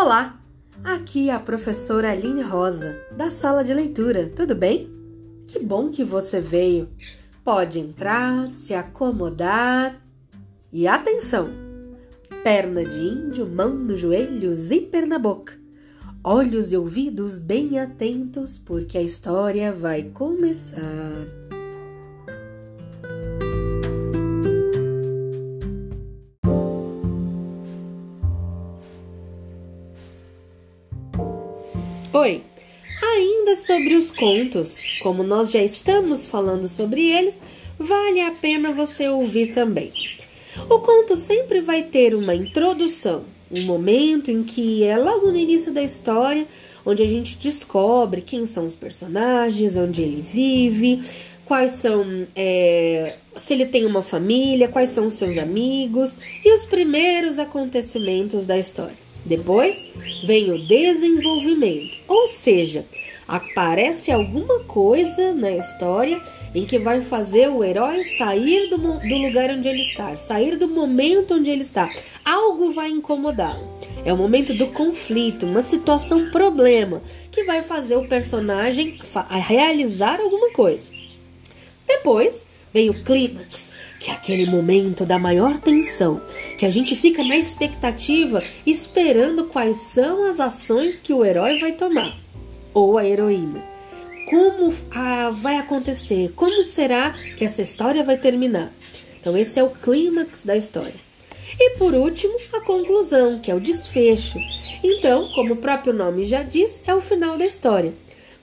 Olá, aqui é a professora Aline Rosa, da sala de leitura, tudo bem? Que bom que você veio. Pode entrar, se acomodar e atenção! Perna de índio, mão no joelho, zíper na boca. Olhos e ouvidos bem atentos, porque a história vai começar. Oi! Ainda sobre os contos, como nós já estamos falando sobre eles, vale a pena você ouvir também. O conto sempre vai ter uma introdução, um momento em que é logo no início da história, onde a gente descobre quem são os personagens, onde ele vive, quais são, é, se ele tem uma família, quais são os seus amigos e os primeiros acontecimentos da história. Depois vem o desenvolvimento, ou seja, aparece alguma coisa na história em que vai fazer o herói sair do, do lugar onde ele está, sair do momento onde ele está. Algo vai incomodá-lo. É o momento do conflito, uma situação problema que vai fazer o personagem realizar alguma coisa. Depois vem o clímax, que é aquele momento da maior tensão, que a gente fica na expectativa esperando quais são as ações que o herói vai tomar ou a heroína. Como ah, vai acontecer? Como será que essa história vai terminar? Então, esse é o clímax da história. E por último, a conclusão, que é o desfecho. Então, como o próprio nome já diz, é o final da história.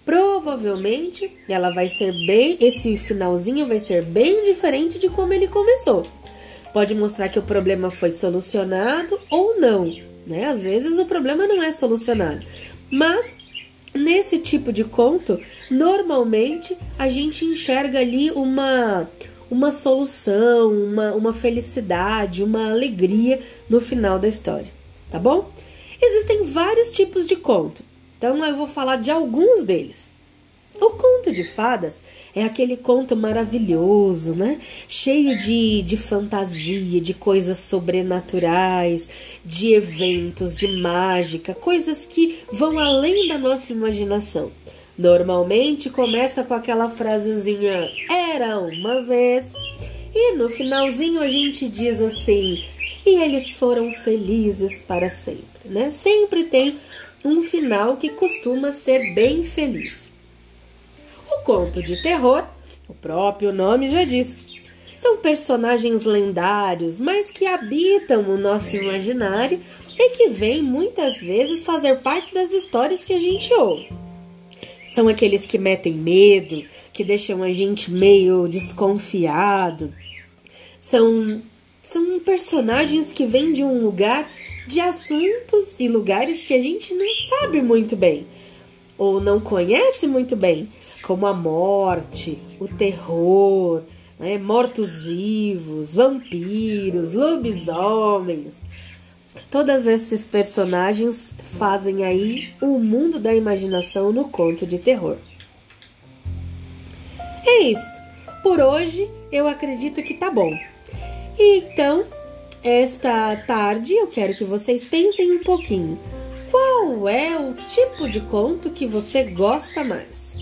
Provavelmente ela vai ser bem, esse finalzinho vai ser bem diferente de como ele começou. Pode mostrar que o problema foi solucionado ou não, né? Às vezes o problema não é solucionado, mas nesse tipo de conto, normalmente a gente enxerga ali uma uma solução, uma, uma felicidade, uma alegria no final da história, tá bom? Existem vários tipos de conto. Então eu vou falar de alguns deles. O conto de fadas é aquele conto maravilhoso, né? Cheio de, de fantasia, de coisas sobrenaturais, de eventos, de mágica, coisas que vão além da nossa imaginação. Normalmente começa com aquela frasezinha: Era uma vez. E no finalzinho a gente diz assim: E eles foram felizes para sempre, né? Sempre tem um final que costuma ser bem feliz. O conto de terror, o próprio nome já diz, são personagens lendários, mas que habitam o nosso imaginário e que vêm muitas vezes fazer parte das histórias que a gente ouve. São aqueles que metem medo, que deixam a gente meio desconfiado. São são personagens que vêm de um lugar de assuntos e lugares que a gente não sabe muito bem ou não conhece muito bem, como a morte, o terror, né? mortos-vivos, vampiros, lobisomens. Todos esses personagens fazem aí o mundo da imaginação no conto de terror. É isso. Por hoje eu acredito que tá bom. Então, esta tarde eu quero que vocês pensem um pouquinho. Qual é o tipo de conto que você gosta mais?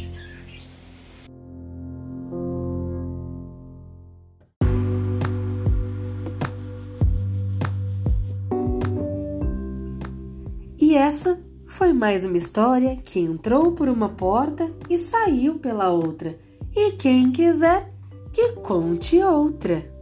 E essa foi mais uma história que entrou por uma porta e saiu pela outra. E quem quiser, que conte outra.